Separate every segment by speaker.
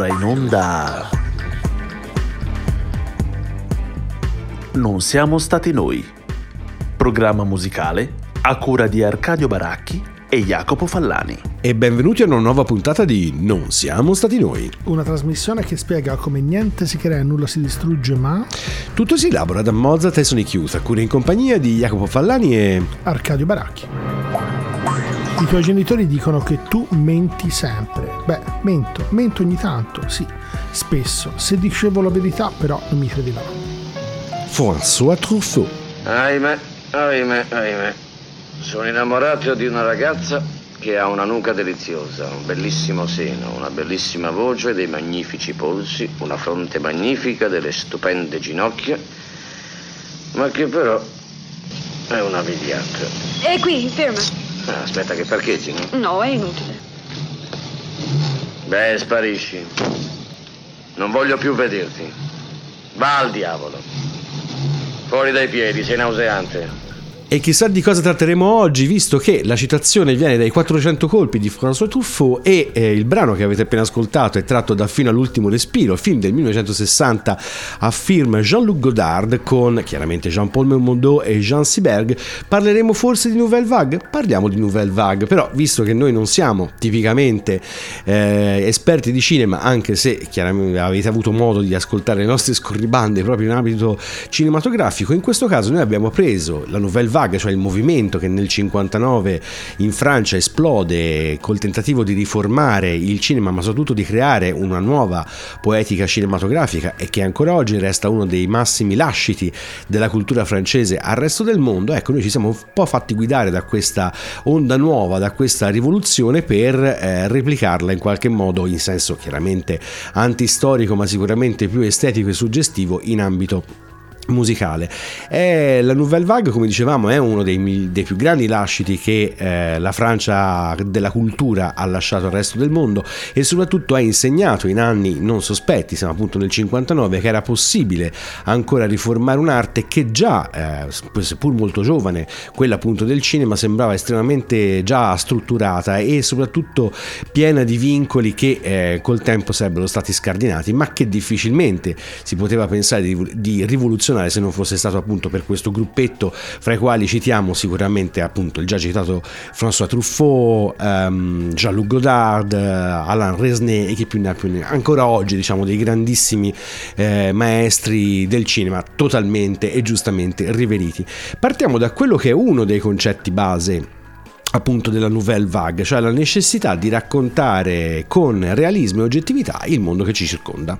Speaker 1: Ora in onda. Non siamo stati noi. Programma musicale a cura di Arcadio Baracchi e Jacopo Fallani.
Speaker 2: E benvenuti a una nuova puntata di Non siamo stati noi.
Speaker 3: Una trasmissione che spiega come niente si crea e nulla si distrugge, ma
Speaker 2: Tutto si elabora da Mozart e Sonic Youth, a cura in compagnia di Jacopo Fallani e...
Speaker 3: Arcadio Baracchi. I tuoi genitori dicono che tu menti sempre. Beh, mento, mento ogni tanto, sì, spesso. Se dicevo la verità, però non mi credevano.
Speaker 2: François Truffaut.
Speaker 4: Ahimè, ahimè, ahimè. Sono innamorato di una ragazza che ha una nuca deliziosa, un bellissimo seno, una bellissima voce, dei magnifici polsi, una fronte magnifica, delle stupende ginocchia, ma che però è una vigliacca.
Speaker 5: E qui, ferma.
Speaker 4: Ah, aspetta che parcheggi, no?
Speaker 5: No, è inutile.
Speaker 4: Beh, sparisci. Non voglio più vederti. Va al diavolo. Fuori dai piedi, sei nauseante.
Speaker 2: E chissà di cosa tratteremo oggi, visto che la citazione viene dai 400 colpi di François Truffaut e eh, il brano che avete appena ascoltato è tratto da Fino all'ultimo respiro, film del 1960 a film Jean-Luc Godard con chiaramente Jean-Paul Belmondo e Jean Seberg. Parleremo forse di Nouvelle Vague? Parliamo di Nouvelle Vague, però visto che noi non siamo tipicamente eh, esperti di cinema, anche se chiaramente avete avuto modo di ascoltare le nostre scorribande proprio in ambito cinematografico, in questo caso noi abbiamo preso la Nouvelle Vague cioè il movimento che nel 59 in Francia esplode col tentativo di riformare il cinema, ma soprattutto di creare una nuova poetica cinematografica e che ancora oggi resta uno dei massimi lasciti della cultura francese al resto del mondo. Ecco, noi ci siamo un po' fatti guidare da questa onda nuova, da questa rivoluzione per eh, replicarla in qualche modo in senso chiaramente antistorico, ma sicuramente più estetico e suggestivo in ambito musicale. È la Nouvelle Vague, come dicevamo, è uno dei, dei più grandi lasciti che eh, la Francia della cultura ha lasciato al resto del mondo e soprattutto ha insegnato in anni non sospetti, siamo appunto nel 59, che era possibile ancora riformare un'arte che già, eh, seppur molto giovane, quella appunto del cinema, sembrava estremamente già strutturata e soprattutto piena di vincoli che eh, col tempo sarebbero stati scardinati, ma che difficilmente si poteva pensare di, di rivoluzionare se non fosse stato appunto per questo gruppetto fra i quali citiamo sicuramente appunto il già citato François Truffaut, um, Jean-Luc Godard, Alain Resnais e chi più ne ha più ne ha. Ancora oggi diciamo dei grandissimi eh, maestri del cinema totalmente e giustamente riveriti. Partiamo da quello che è uno dei concetti base appunto della nouvelle vague, cioè la necessità di raccontare con realismo e oggettività il mondo che ci circonda.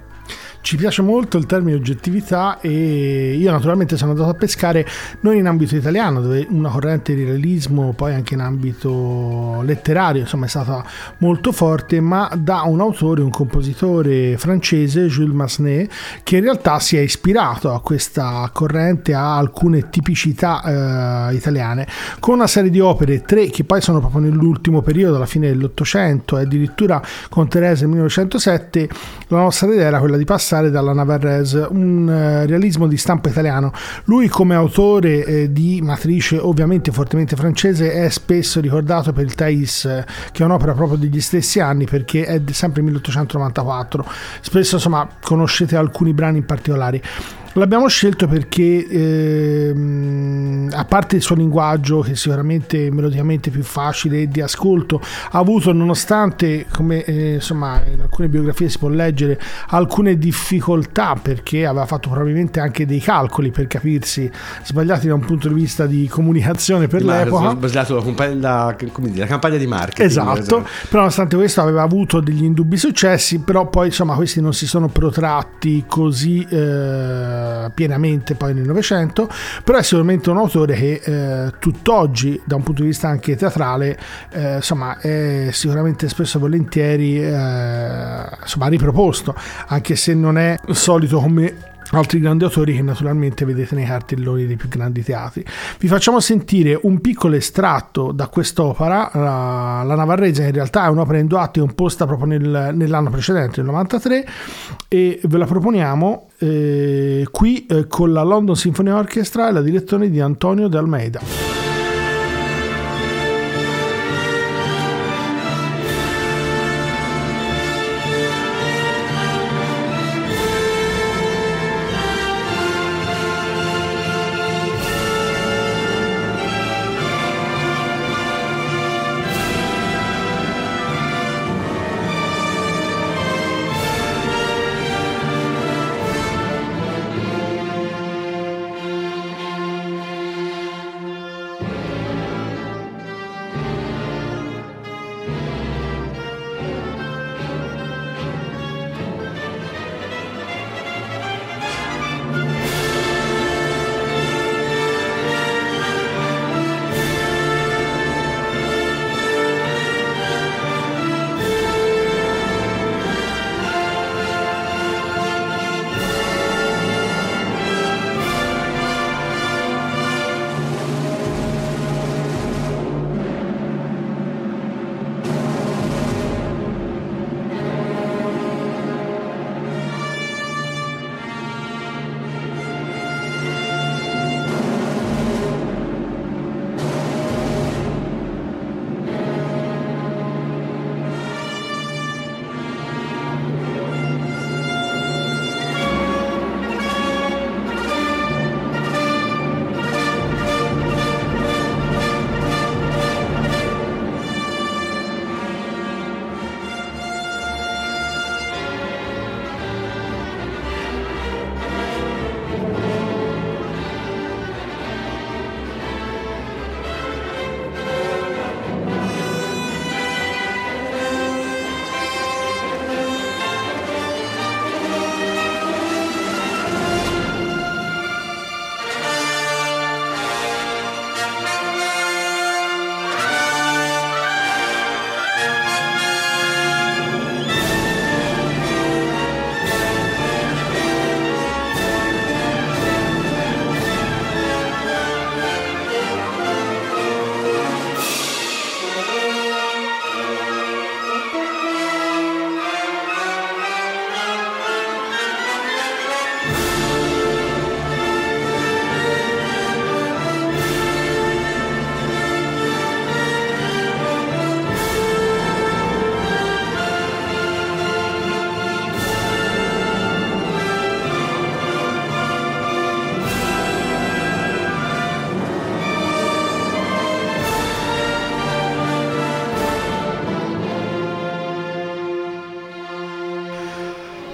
Speaker 3: Ci piace molto il termine oggettività e io naturalmente sono andato a pescare non in ambito italiano dove una corrente di realismo poi anche in ambito letterario insomma è stata molto forte ma da un autore, un compositore francese Jules Massenet che in realtà si è ispirato a questa corrente, a alcune tipicità eh, italiane con una serie di opere, tre che poi sono proprio nell'ultimo periodo, alla fine dell'Ottocento e addirittura con Teresa nel 1907 la nostra idea era quella di passare dalla Navarrese, un uh, realismo di stampo italiano. Lui come autore eh, di matrice ovviamente fortemente francese è spesso ricordato per il Thais, eh, che è un'opera proprio degli stessi anni perché è sempre 1894. Spesso insomma conoscete alcuni brani in particolari. L'abbiamo scelto perché, ehm, a parte il suo linguaggio, che sicuramente è melodicamente più facile di ascolto, ha avuto, nonostante, come eh, insomma in alcune biografie si può leggere, alcune difficoltà perché aveva fatto probabilmente anche dei calcoli per capirsi, sbagliati da un punto di vista di comunicazione per
Speaker 2: Ma
Speaker 3: l'epoca.
Speaker 2: Sbagliato la, compagna- la- la campagna di marketing.
Speaker 3: Esatto, però nonostante questo aveva avuto degli indubbi successi, però poi insomma questi non si sono protratti così eh, pienamente poi nel Novecento, però è sicuramente un autore che eh, tutt'oggi da un punto di vista anche teatrale eh, insomma è sicuramente spesso e volentieri eh, insomma riproposto, anche se non è solito come altri grandi autori che naturalmente vedete nei cartelloni dei più grandi teatri. Vi facciamo sentire un piccolo estratto da quest'opera, la, la Navarrese in realtà è un'opera in due atti composta proprio nel, nell'anno precedente, nel 93, e ve la proponiamo eh, qui eh, con la London Symphony Orchestra e la direzione di Antonio De Almeida.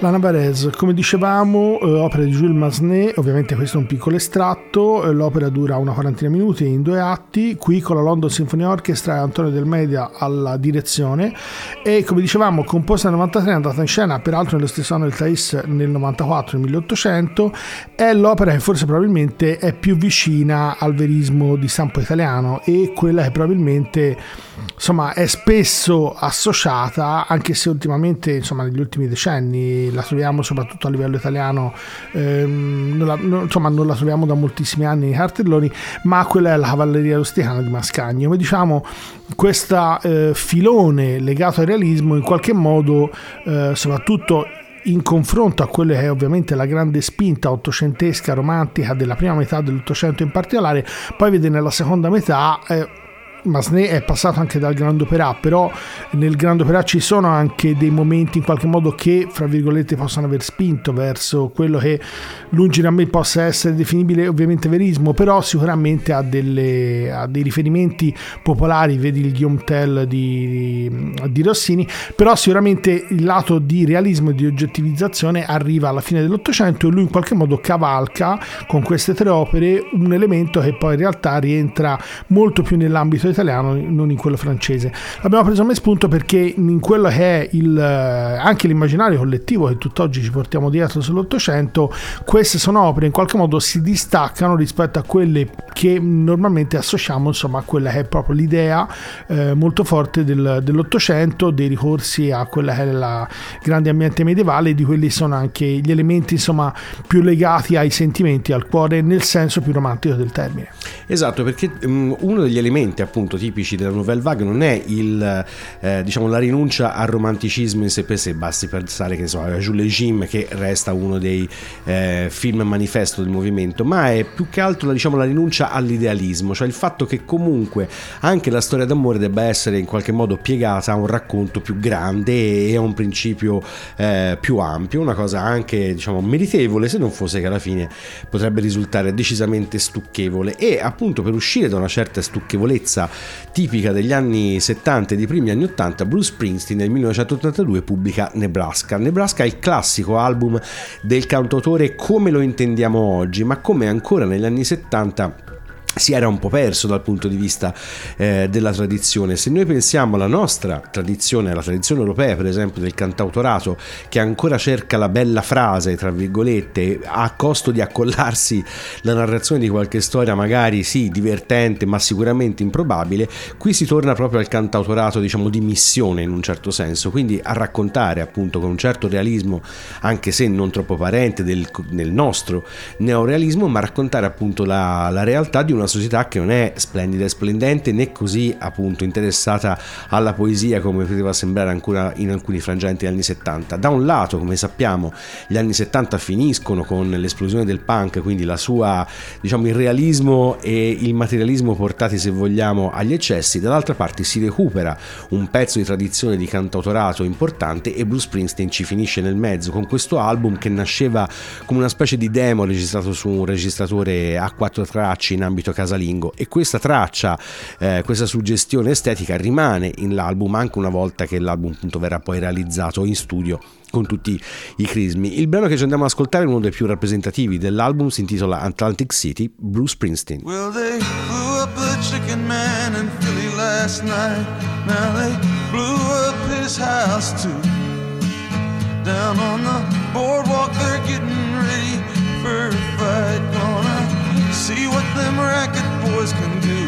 Speaker 3: Lana Varese, come dicevamo, eh, opera di Jules Massenet, ovviamente questo è un piccolo estratto, eh, l'opera dura una quarantina di minuti in due atti, qui con la London Symphony Orchestra e Antonio Del Media alla direzione. E come dicevamo composta nel 93 è andata in scena peraltro nello stesso anno del Thais nel 94 nel 1800 è l'opera che forse probabilmente è più vicina al verismo di stampo italiano e quella che probabilmente insomma è spesso associata anche se ultimamente insomma negli ultimi decenni la troviamo soprattutto a livello italiano, ehm, non la, non, insomma non la troviamo da moltissimi anni nei cartelloni, ma quella è la cavalleria rusticana di Mascagni. Come diciamo, questo eh, filone legato al realismo in qualche modo, eh, soprattutto in confronto a quella che è ovviamente la grande spinta ottocentesca romantica della prima metà dell'Ottocento in particolare, poi vede nella seconda metà eh, Masné è passato anche dal Grand Opera, però nel Grand Opera ci sono anche dei momenti in qualche modo che, fra virgolette, possono aver spinto verso quello che lungi da me possa essere definibile ovviamente verismo, però sicuramente ha, delle, ha dei riferimenti popolari, vedi il Guillaume Tell di, di, Rossini, però sicuramente il lato di realismo e di oggettivizzazione arriva alla fine dell'Ottocento e lui in qualche modo cavalca con queste tre opere un elemento che poi in realtà rientra molto più nell'ambito italiano, non in quello francese. L'abbiamo preso come spunto perché in quello che è il, eh, anche l'immaginario collettivo che tutt'oggi ci portiamo dietro sull'Ottocento, queste sono opere in qualche modo si distaccano rispetto a quelle che normalmente associamo insomma, a quella che è proprio l'idea eh, molto forte del, dell'Ottocento, dei ricorsi a quella che è la grande ambiente medievale, di quelli sono anche gli elementi insomma, più legati ai sentimenti, al cuore, nel senso più romantico del termine.
Speaker 2: Esatto, perché um, uno degli elementi appunto appunto tipici della Nouvelle Vague non è il, eh, diciamo, la rinuncia al romanticismo in sé per sé, basti pensare che so, a Jules Legime che resta uno dei eh, film manifesto del movimento, ma è più che altro diciamo, la rinuncia all'idealismo, cioè il fatto che comunque anche la storia d'amore debba essere in qualche modo piegata a un racconto più grande e a un principio eh, più ampio, una cosa anche diciamo meritevole se non fosse che alla fine potrebbe risultare decisamente stucchevole. E appunto per uscire da una certa stucchevolezza tipica degli anni 70 e dei primi anni 80, Bruce Springsteen nel 1982 pubblica Nebraska. Nebraska è il classico album del cantautore come lo intendiamo oggi, ma come ancora negli anni 70 si era un po' perso dal punto di vista eh, della tradizione. Se noi pensiamo alla nostra tradizione, alla tradizione europea, per esempio, del cantautorato, che ancora cerca la bella frase, tra virgolette, a costo di accollarsi la narrazione di qualche storia, magari sì, divertente, ma sicuramente improbabile, qui si torna proprio al cantautorato, diciamo, di missione in un certo senso, quindi a raccontare appunto con un certo realismo, anche se non troppo parente del, del nostro neorealismo, ma raccontare appunto la, la realtà di una una società che non è splendida e splendente né così appunto interessata alla poesia come poteva sembrare ancora in alcuni frangenti degli anni 70. Da un lato, come sappiamo, gli anni 70 finiscono con l'esplosione del punk, quindi la sua, diciamo, il realismo e il materialismo portati, se vogliamo, agli eccessi, dall'altra parte si recupera un pezzo di tradizione di cantautorato importante e Bruce Springsteen ci finisce nel mezzo con questo album che nasceva come una specie di demo registrato su un registratore a quattro tracce in ambito casalingo e questa traccia, eh, questa suggestione estetica rimane in l'album anche una volta che l'album appunto verrà poi realizzato in studio con tutti i crismi. Il brano che ci andiamo ad ascoltare è uno dei più rappresentativi dell'album, si intitola Atlantic City, Bruce Springsteen. Well, they blew up the chicken man in Philly last night. Now they blew up his house too. Down on the boardwalk, they're getting ready for a fight. Gonna see what them racket boys can do.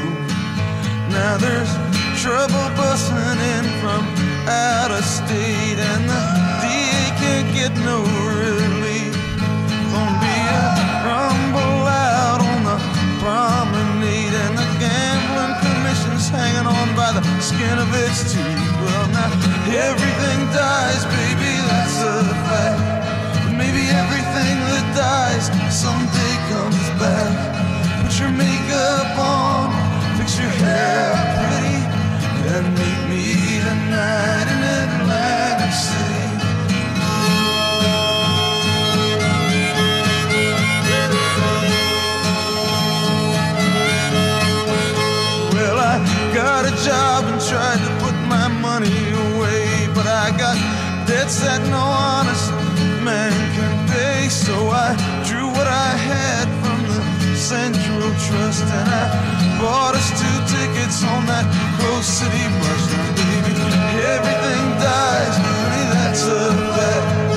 Speaker 2: Now there's trouble busting in from out of state, and the DA can't get no relief. Gonna be a rumble out on the promenade, and the gambling commission's hanging on by the skin of its teeth. Well, now everything dies, baby, that's a fact. Maybe everything that dies someday comes back your makeup on, fix your hair pretty, and meet me tonight in Atlantic City. Well, I got a job and tried to put my money away, but I got debts that no honest man
Speaker 6: can pay, so I drew what I had from the sand and I bought us two tickets on that close city bus ride, baby. Everything dies, honey, that's a fact.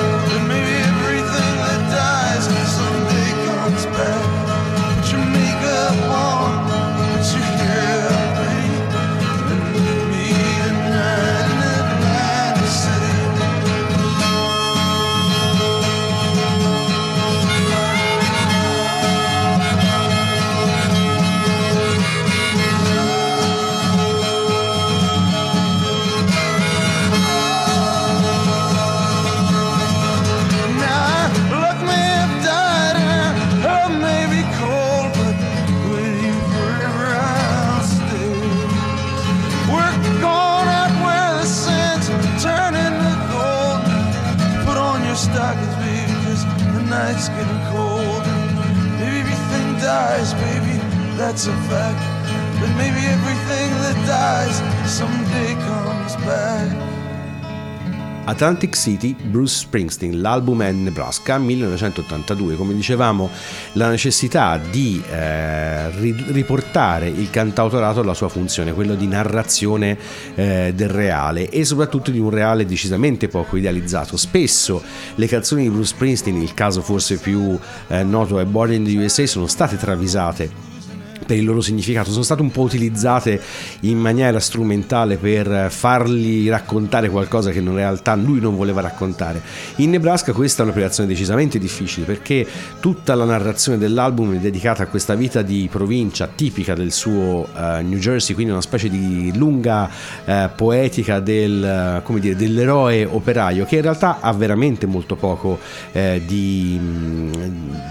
Speaker 6: That's a fact. But maybe everything that dies someday comes back.
Speaker 2: Atlantic City, Bruce Springsteen, l'album è Nebraska 1982, come dicevamo la necessità di eh, ri- riportare il cantautorato alla sua funzione, quello di narrazione eh, del reale e soprattutto di un reale decisamente poco idealizzato. Spesso le canzoni di Bruce Springsteen, il caso forse più eh, noto è Born in the USA, sono state travisate per il loro significato, sono state un po' utilizzate in maniera strumentale per fargli raccontare qualcosa che in realtà lui non voleva raccontare. In Nebraska questa è un'operazione decisamente difficile perché tutta la narrazione dell'album è dedicata a questa vita di provincia tipica del suo uh, New Jersey, quindi una specie di lunga uh, poetica del, uh, dire, dell'eroe operaio che in realtà ha veramente molto poco di,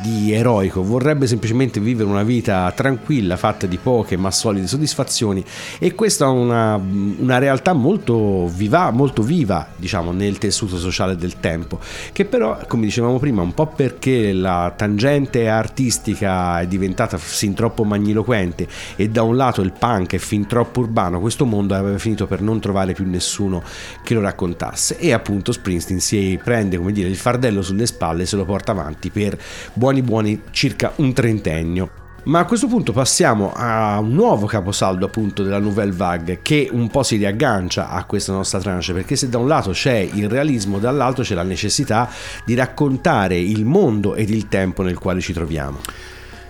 Speaker 2: di eroico, vorrebbe semplicemente vivere una vita tranquilla, fatta di poche ma solide soddisfazioni. E questa è una, una realtà molto viva, molto viva diciamo nel tessuto sociale del tempo. Che però come dicevamo prima un po' perché la tangente artistica è diventata sin troppo magniloquente e da un lato il punk è fin troppo urbano questo mondo aveva finito per non trovare più nessuno che lo raccontasse. E appunto Springsteen si prende come dire il fardello sulle spalle e se lo porta avanti per buoni buoni circa un trentennio ma a questo punto passiamo a un nuovo caposaldo appunto della Nouvelle Vague che un po' si riaggancia a questa nostra tranche perché se da un lato c'è il realismo dall'altro c'è la necessità di raccontare il mondo ed il tempo nel quale ci troviamo.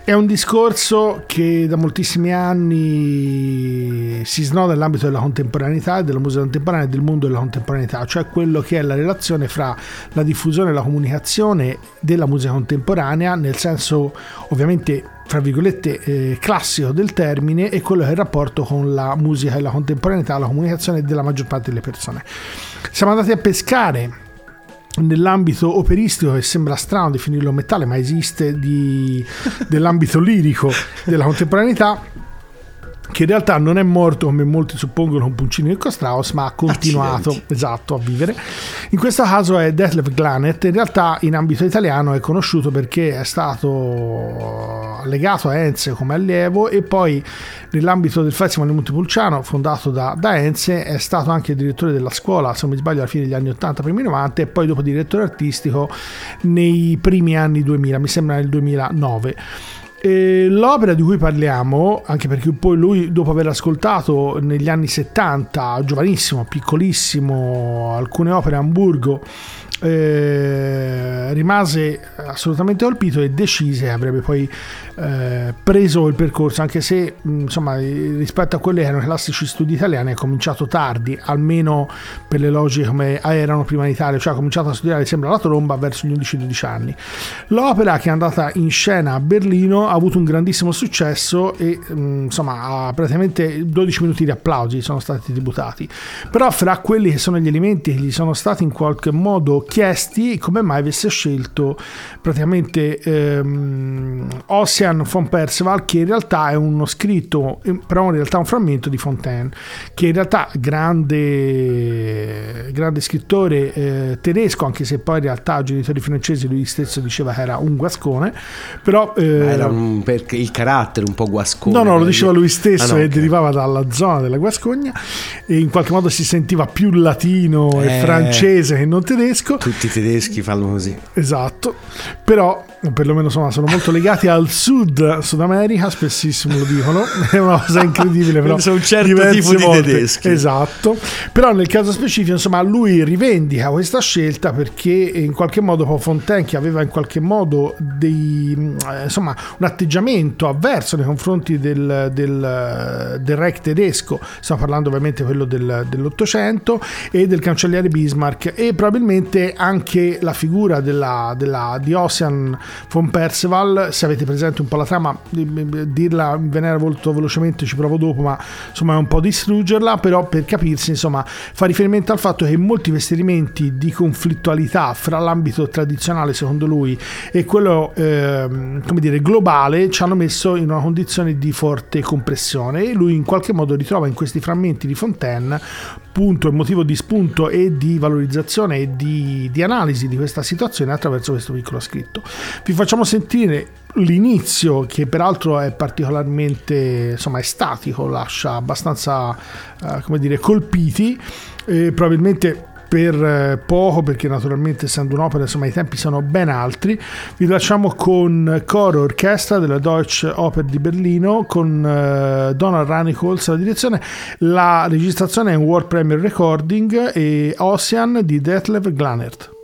Speaker 3: È un discorso che da moltissimi anni si snoda nell'ambito della contemporaneità, della musica contemporanea e del mondo della contemporaneità, cioè quello che è la relazione fra la diffusione e la comunicazione della musica contemporanea, nel senso ovviamente fra virgolette eh, classico del termine, e quello che è il rapporto con la musica e la contemporaneità, la comunicazione della maggior parte delle persone. Siamo andati a pescare nell'ambito operistico che sembra strano definirlo metallo ma esiste di, dell'ambito lirico della contemporaneità che in realtà non è morto come molti suppongono con Puncini e Costraus ma ha continuato
Speaker 2: Accidenti.
Speaker 3: esatto, a vivere. In questo caso è Detlef Glanet in realtà in ambito italiano è conosciuto perché è stato legato a Enze come allievo e poi nell'ambito del Festival di Montepulciano fondato da, da Enze è stato anche direttore della scuola se non mi sbaglio alla fine degli anni 80 primi 90 e poi dopo direttore artistico nei primi anni 2000 mi sembra nel 2009 e l'opera di cui parliamo, anche perché poi lui dopo aver ascoltato negli anni 70, giovanissimo, piccolissimo, alcune opere a Hamburgo, eh, rimase assolutamente colpito e decise avrebbe poi eh, preso il percorso anche se insomma rispetto a quelli che erano i classici studi italiani ha cominciato tardi almeno per le logiche come erano prima in Italia cioè ha cominciato a studiare sembra la tromba verso gli 11-12 anni. L'opera che è andata in scena a Berlino ha avuto un grandissimo successo e mh, insomma praticamente 12 minuti di applausi sono stati tributati. Però fra quelli che sono gli elementi che gli sono stati in qualche modo chiesti come mai avesse scelto praticamente ehm, Ocean von Perceval che in realtà è uno scritto però in realtà un frammento di Fontaine che in realtà grande grande scrittore eh, tedesco anche se poi in realtà genitori francesi lui stesso diceva che era un guascone però eh,
Speaker 2: Era un, perché il carattere un po' guascone.
Speaker 3: No, no, lo diceva lui stesso
Speaker 2: Ah, no,
Speaker 3: e
Speaker 2: ok.
Speaker 3: derivava dalla zona della Guascogna e in qualche modo si sentiva più latino e
Speaker 2: Eh.
Speaker 3: francese che non tedesco
Speaker 2: Tutti i tedeschi fanno così.
Speaker 3: Esatto, però perlomeno insomma, sono molto legati al sud Sud America, spessissimo lo dicono, è una cosa incredibile, però
Speaker 2: Sono un certo tipo di
Speaker 3: volte.
Speaker 2: tedeschi.
Speaker 3: Esatto, però nel caso specifico insomma lui rivendica questa scelta perché in qualche modo Fontaine che aveva in qualche modo dei, eh, insomma, un atteggiamento avverso nei confronti del, del, del re tedesco, stiamo parlando ovviamente quello del, dell'Ottocento e del cancelliere Bismarck e probabilmente anche la figura della, della- di Ossian von Perceval, se avete presente un po' la trama, di- dirla ve ne molto velocemente, ci provo dopo, ma insomma è un po' distruggerla, però per capirsi insomma fa riferimento al fatto che molti vestimenti di conflittualità fra l'ambito tradizionale secondo lui e quello ehm, come dire globale ci hanno messo in una condizione di forte compressione. E lui in qualche modo ritrova in questi frammenti di Fontaine punto e motivo di spunto e di valorizzazione e di, di analisi di questa situazione attraverso questo piccolo scritto. Vi facciamo sentire l'inizio che peraltro è particolarmente insomma estatico, lascia abbastanza eh, come dire colpiti, eh, probabilmente per eh, poco perché naturalmente essendo un'opera insomma i tempi sono ben altri. Vi lasciamo con coro orchestra della Deutsche Oper di Berlino con eh, Donald Ranichols alla direzione. La registrazione è un World Premier Recording e Ocean di Detlef Glanert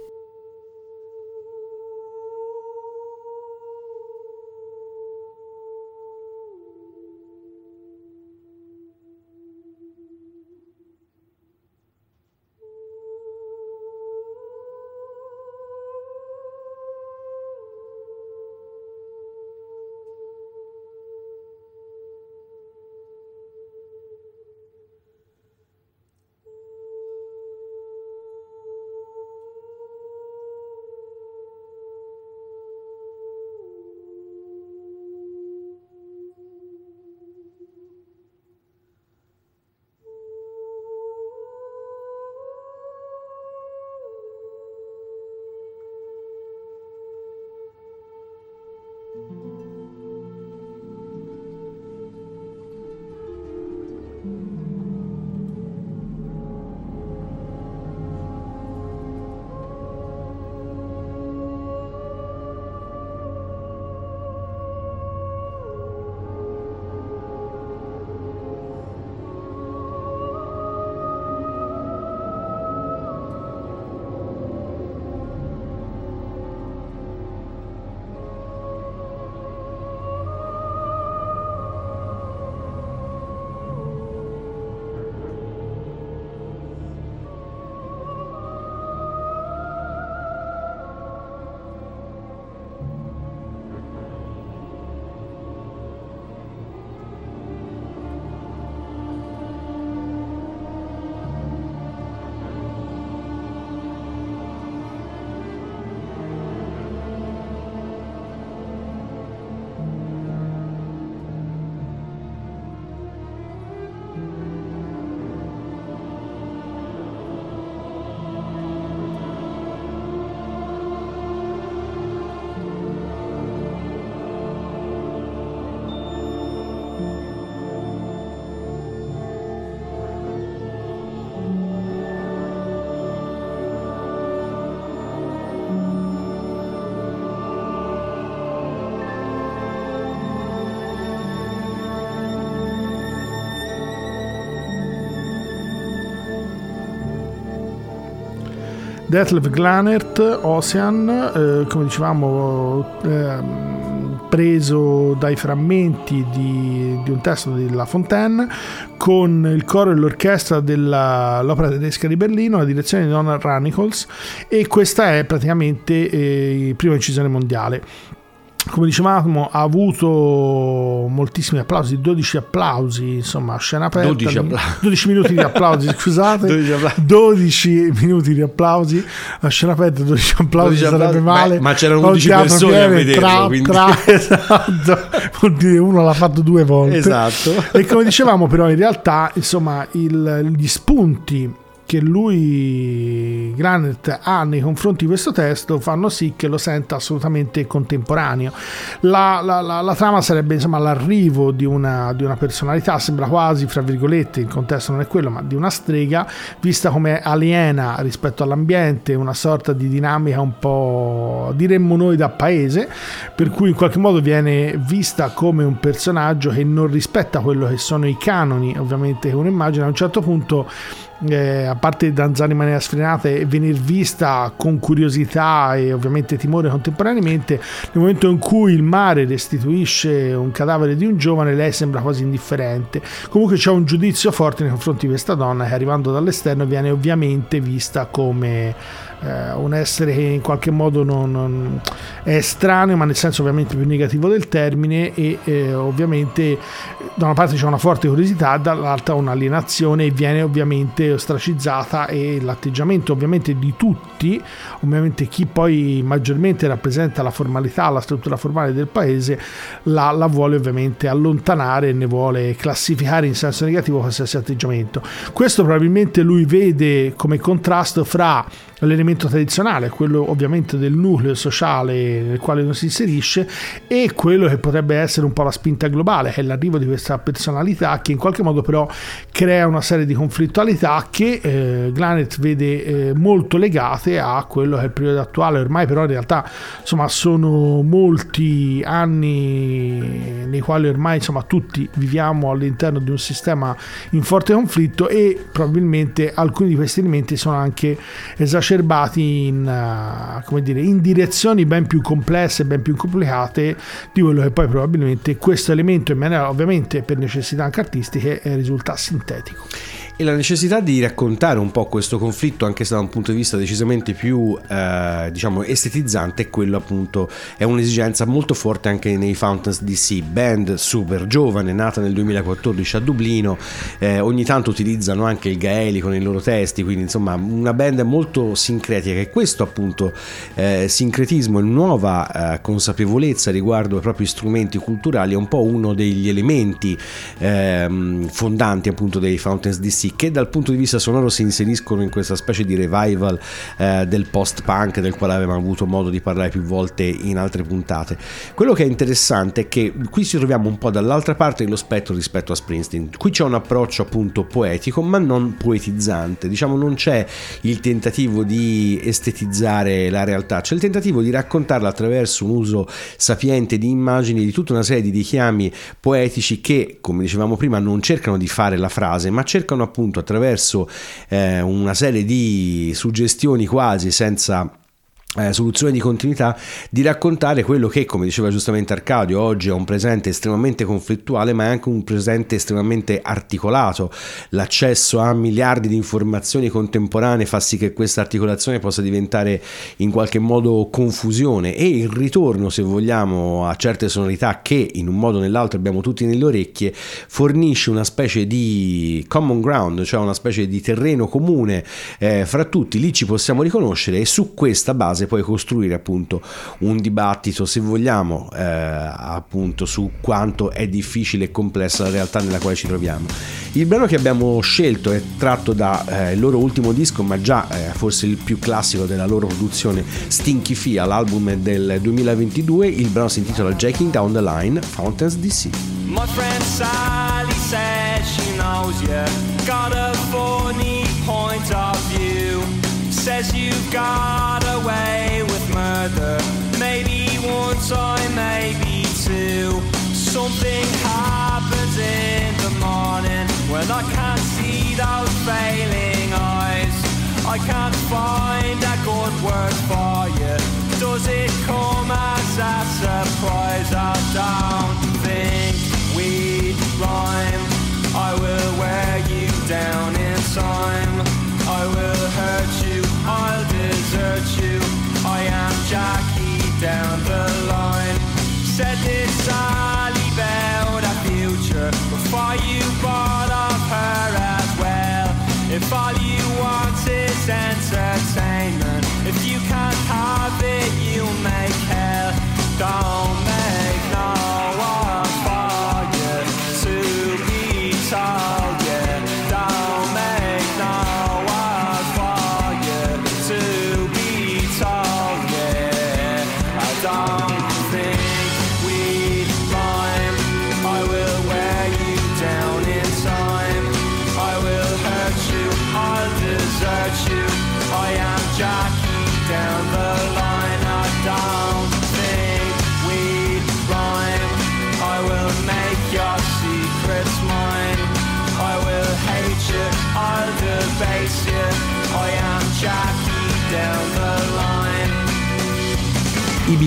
Speaker 3: Detlef Glanert, Ocean, eh, come dicevamo, ehm, preso dai frammenti di, di un testo di La Fontaine, con il coro e l'orchestra dell'Opera tedesca di Berlino, la direzione di Donald Ranichols, e questa è praticamente eh, prima incisione mondiale. Come dicevamo ha avuto moltissimi applausi 12 applausi insomma a scena aperta
Speaker 2: 12 applausi.
Speaker 3: 12 minuti di applausi scusate
Speaker 2: 12 applausi.
Speaker 3: 12 minuti di applausi a scena aperta 12 applausi
Speaker 2: 12
Speaker 3: sarebbe
Speaker 2: applausi.
Speaker 3: male
Speaker 2: Beh, ma c'erano
Speaker 3: Ho
Speaker 2: 11
Speaker 3: odiato
Speaker 2: persone a
Speaker 3: Pieve,
Speaker 2: vederlo,
Speaker 3: tra,
Speaker 2: quindi-
Speaker 3: tra, esatto. vuol dire uno l'ha fatto due volte
Speaker 2: Esatto.
Speaker 3: e come dicevamo però in realtà insomma il- gli spunti che lui, Granit, ha nei confronti di questo testo fanno sì che lo senta assolutamente contemporaneo. La, la- la- la trama sarebbe insomma l'arrivo di una, di una personalità, sembra quasi, fra virgolette, il contesto non è quello, ma di una strega, vista come aliena rispetto all'ambiente, una sorta di dinamica un po' diremmo noi da paese, per cui in qualche modo viene vista come un personaggio che non rispetta quello che sono i canoni, ovviamente che uno immagina a un certo punto eh, a parte danzare in maniera sfrenata e venir vista con curiosità e ovviamente timore contemporaneamente, nel momento in cui il mare restituisce un cadavere di un giovane, lei sembra quasi indifferente. Comunque c'è un giudizio forte nei confronti di questa donna che arrivando dall'esterno viene ovviamente vista come eh, un essere che in qualche modo non, non- è estraneo, ma nel senso ovviamente più negativo del termine e eh, ovviamente da una parte c'è una forte curiosità, dall'altra un'alienazione e viene ovviamente ostracizzata e l'atteggiamento ovviamente di tutti, ovviamente chi poi maggiormente rappresenta la formalità, la struttura formale del paese, la, la vuole ovviamente allontanare e ne vuole classificare in senso negativo qualsiasi atteggiamento. Questo probabilmente lui vede come contrasto fra l'elemento tradizionale, quello ovviamente del nucleo sociale nel quale non si inserisce, e quello che potrebbe essere un po' la spinta globale, che è l'arrivo di questa personalità che in qualche modo però crea una serie di conflittualità che eh, Glanet vede eh, molto legate a quello che è il periodo attuale, ormai però in realtà insomma sono molti anni nei quali ormai insomma tutti viviamo all'interno di un sistema in forte conflitto e probabilmente alcuni di questi elementi sono anche esacerbati in, eh, come dire, in direzioni ben più complesse, ben più complicate di quello che poi probabilmente questo elemento in maniera ovviamente per necessità anche artistiche eh, risulta sintetico.
Speaker 2: E la necessità di raccontare un po' questo conflitto, anche se da un punto di vista decisamente più eh, diciamo estetizzante, è quello appunto è un'esigenza molto forte anche nei Fountains DC, band super giovane, nata nel 2014 a Dublino, eh, ogni tanto utilizzano anche il gaelico nei loro testi, quindi insomma una band molto sincretica. E questo appunto eh, sincretismo e nuova eh, consapevolezza riguardo ai propri strumenti culturali è un po' uno degli elementi ehm, fondanti appunto dei Fountains DC che dal punto di vista sonoro si inseriscono in questa specie di revival eh, del post-punk del quale avevamo avuto modo di parlare più volte in altre puntate. Quello che è interessante è che qui ci troviamo un po' dall'altra parte dello spettro rispetto a Springsteen. Qui c'è un approccio appunto poetico ma non poetizzante, diciamo non c'è il tentativo di estetizzare la realtà, c'è il tentativo di raccontarla attraverso un uso sapiente di immagini, di tutta una serie di richiami poetici che, come dicevamo prima, non cercano di fare la frase, ma cercano appunto attraverso eh, una serie di suggestioni quasi senza eh, soluzione di continuità di raccontare quello che, come diceva giustamente Arcadio, oggi è un presente estremamente conflittuale, ma è anche un presente estremamente articolato. L'accesso a miliardi di informazioni contemporanee fa sì che questa articolazione possa diventare in qualche modo confusione e il ritorno, se vogliamo, a certe sonorità che in un modo o nell'altro abbiamo tutti nelle orecchie, fornisce una specie di common ground, cioè una specie di terreno comune eh, fra tutti, lì ci possiamo riconoscere e su questa base poi costruire appunto un dibattito, se vogliamo, eh, appunto su quanto è difficile e complessa la realtà nella quale ci troviamo. Il brano che abbiamo scelto è tratto dal eh, loro ultimo disco, ma già eh, forse il più classico della loro produzione, Stinky Fia, l'album del 2022. Il brano si intitola Jacking Down the Line, Fountains DC.
Speaker 7: My friend Sally says she knows you got a funny point of view. Says you've got away with murder. Maybe one time, maybe two. Something happens in the morning when I can't see those failing eyes. I can't find a good word for you. Does it come as a surprise? I don't think we rhyme. I will wear you down in time. I will hurt you, I'll desert you. I am Jackie down the line. Said this Sally about a future before you bought of her as well. If all you want is entertainment,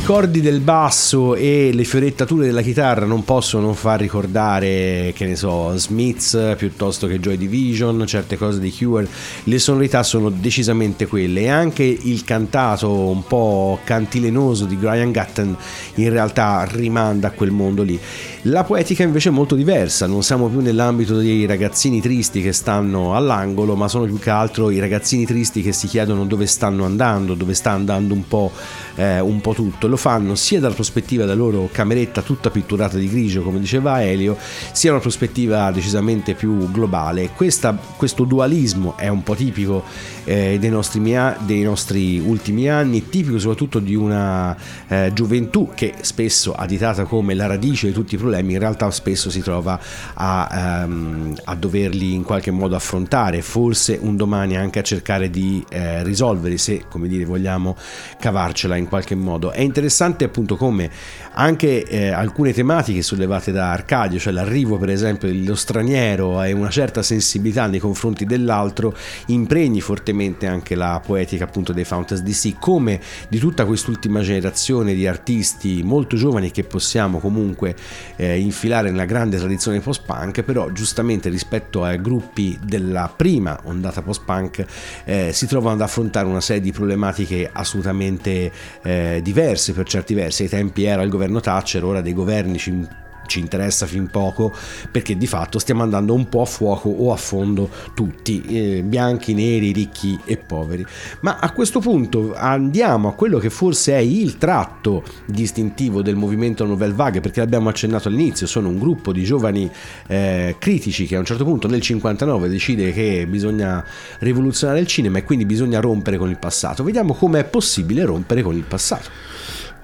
Speaker 7: I
Speaker 2: bicordi del basso e le fiorettature della chitarra non possono non far ricordare, che ne so, Smiths piuttosto che Joy Division, certe cose di Cure. Le sonorità sono decisamente quelle e anche il cantato un po' cantilenoso di Brian Gatton in realtà rimanda a quel mondo lì. La poetica invece è molto diversa, non siamo più nell'ambito dei ragazzini tristi che stanno all'angolo, ma sono più che altro i ragazzini tristi che si chiedono dove stanno andando, dove sta andando un po', eh, un po' tutto. Lo fanno sia dalla prospettiva della loro cameretta tutta pitturata di grigio, come diceva Elio, sia una prospettiva decisamente più globale. Questa- questo dualismo è un po' tipico eh, dei, nostri, mia- dei nostri ultimi anni, tipico soprattutto di una eh, gioventù che spesso additata come la radice di tutti i problemi, in realtà spesso si trova a, ehm, a doverli in qualche modo affrontare, forse un domani anche a cercare di eh, risolverli se, come dire, vogliamo cavarcela in qualche modo. È interessante appunto come anche eh, alcune tematiche sollevate da Arcadio, cioè l'arrivo per esempio dello straniero e una certa sensibilità nei confronti dell'altro, impregni fortemente anche la poetica appunto dei Fountains DC, come di tutta quest'ultima generazione di artisti molto giovani che possiamo comunque eh, infilare nella grande tradizione post-punk, però giustamente rispetto ai gruppi della prima ondata post-punk eh, si trovano ad affrontare una serie di problematiche assolutamente eh, diverse per certi versi. Ai tempi era il governo Thatcher, ora dei governi ci ci interessa fin poco perché di fatto stiamo andando un po' a fuoco o a fondo tutti, eh, bianchi, neri, ricchi e poveri. Ma a questo punto andiamo a quello che forse è il tratto distintivo del movimento Nouvelle Vague, perché l'abbiamo accennato all'inizio, sono un gruppo di giovani eh, critici che a un certo punto nel 59 decide che bisogna rivoluzionare il cinema e quindi bisogna rompere con il passato. Vediamo com'è possibile rompere con il passato.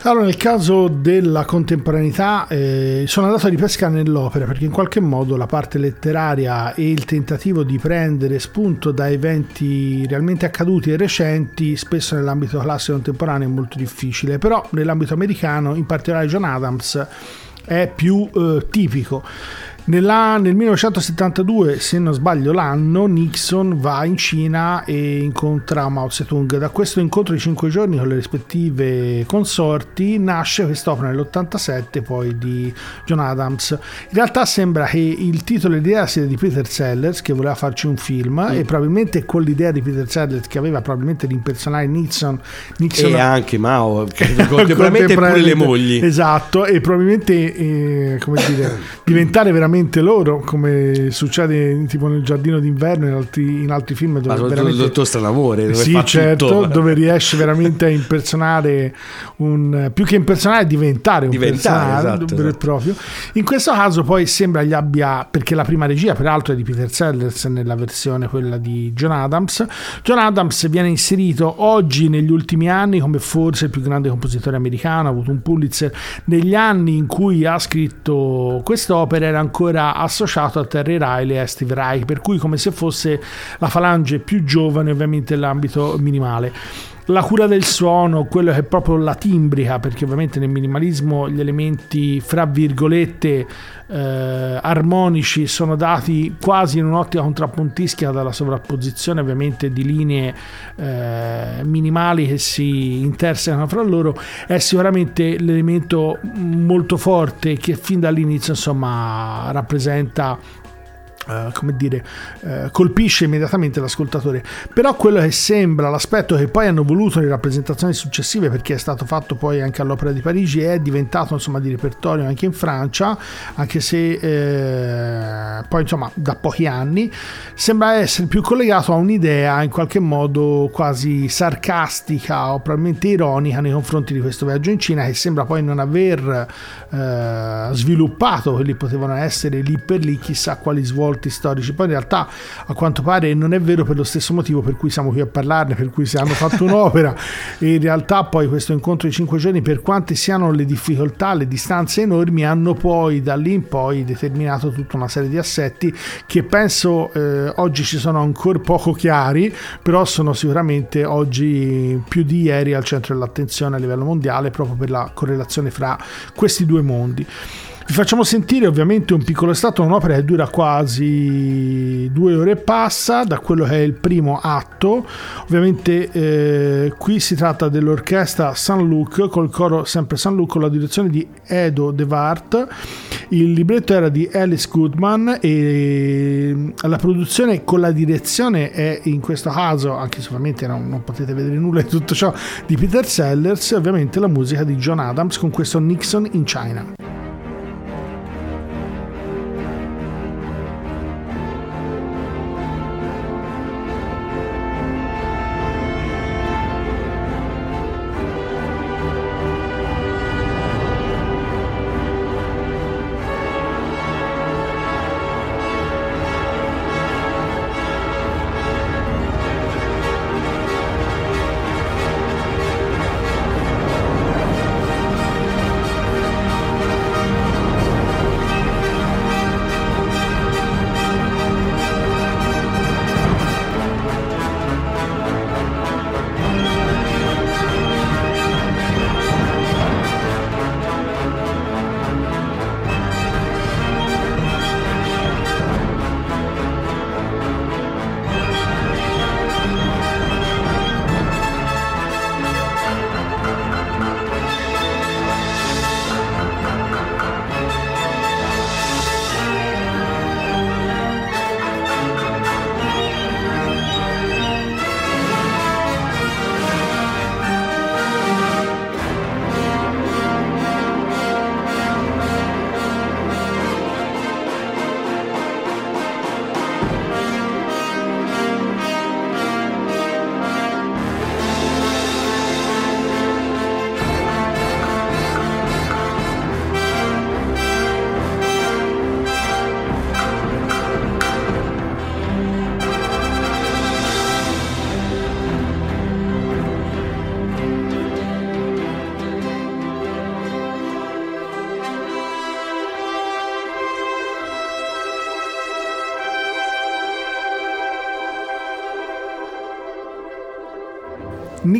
Speaker 3: Allora, nel caso della contemporaneità, eh, sono andato a ripescare nell'opera perché in qualche modo la parte letteraria e il tentativo di prendere spunto da eventi realmente accaduti e recenti, spesso nell'ambito classico contemporaneo è molto difficile, però nell'ambito americano, in particolare John Adams, è più eh, tipico. Nella- nel 1972, se non sbaglio l'anno, Nixon va in Cina e incontra Mao Zedong. Da questo incontro di cinque giorni con le rispettive consorti nasce quest'opera nell'87 poi di John Adams. In realtà sembra che il titolo e l'idea sia di Peter Sellers che voleva farci un film e probabilmente con l'idea di Peter Sellers che aveva probabilmente di impersonare Nixon. Nixon
Speaker 2: E anche Mao, contemporaneamente pure le mogli.
Speaker 3: Esatto, e probabilmente eh, come dire, diventare veramente loro, come succede tipo nel giardino d'inverno in altri, in altri film
Speaker 2: Ma
Speaker 3: dove
Speaker 2: il
Speaker 3: veramente...
Speaker 2: dottor Stranamore, dove
Speaker 3: Sì, certo,
Speaker 2: tutto.
Speaker 3: dove riesce veramente a impersonare un più che impersonare, diventare un
Speaker 2: Diventare,
Speaker 3: personaggio
Speaker 2: esatto,
Speaker 3: vero e
Speaker 2: esatto.
Speaker 3: proprio. In questo caso, poi sembra gli abbia perché la prima regia, peraltro, è di Peter Sellers nella versione quella di John Adams. John Adams viene inserito oggi negli ultimi anni come forse il più grande compositore americano, ha avuto un Pulitzer. Negli anni in cui ha scritto quest'opera era ancora associato a Terry Riley e a Steve Reich, per cui come se fosse la falange più giovane ovviamente nell'ambito minimale. La cura del suono, quello che è proprio la timbrica, perché ovviamente nel minimalismo gli elementi fra virgolette eh, armonici sono dati quasi in un'ottica contrappuntistica dalla sovrapposizione ovviamente di linee eh, minimali che si intersecano fra loro, è sicuramente l'elemento molto forte che fin dall'inizio insomma rappresenta eh, come dire, eh, colpisce immediatamente l'ascoltatore. Però quello che sembra l'aspetto che poi hanno voluto le rappresentazioni successive, perché è stato fatto poi anche all'Opera di Parigi, è diventato insomma di repertorio anche in Francia, anche se eh, poi insomma da pochi anni, sembra essere più collegato a un'idea in qualche modo quasi sarcastica o probabilmente ironica nei confronti di questo viaggio in Cina, che sembra poi non aver eh, sviluppato quelli potevano essere lì per lì chissà quali svolti storici. Poi in realtà a quanto pare non è vero per lo stesso motivo per cui siamo qui a parlarne, per cui si hanno fatto un'opera e in realtà poi questo incontro di cinque giorni per quante siano le difficoltà, le distanze enormi hanno poi da lì in poi determinato tutta una serie di assetti che penso eh, oggi ci sono ancora poco chiari, però sono sicuramente oggi più di ieri al centro dell'attenzione a livello mondiale proprio per la correlazione fra questi due mondi. Vi facciamo sentire ovviamente un piccolo stato, un'opera che dura quasi due ore e passa, da quello che è il primo atto. Ovviamente eh, qui si tratta dell'orchestra San Luc, col coro sempre San Luc, con la direzione di Edo De Wart. Il libretto era di Alice Goodman e la produzione con la direzione è in questo caso, anche se ovviamente non, non potete vedere nulla di tutto ciò, di Peter Sellers e ovviamente la musica di John Adams con questo Nixon in China.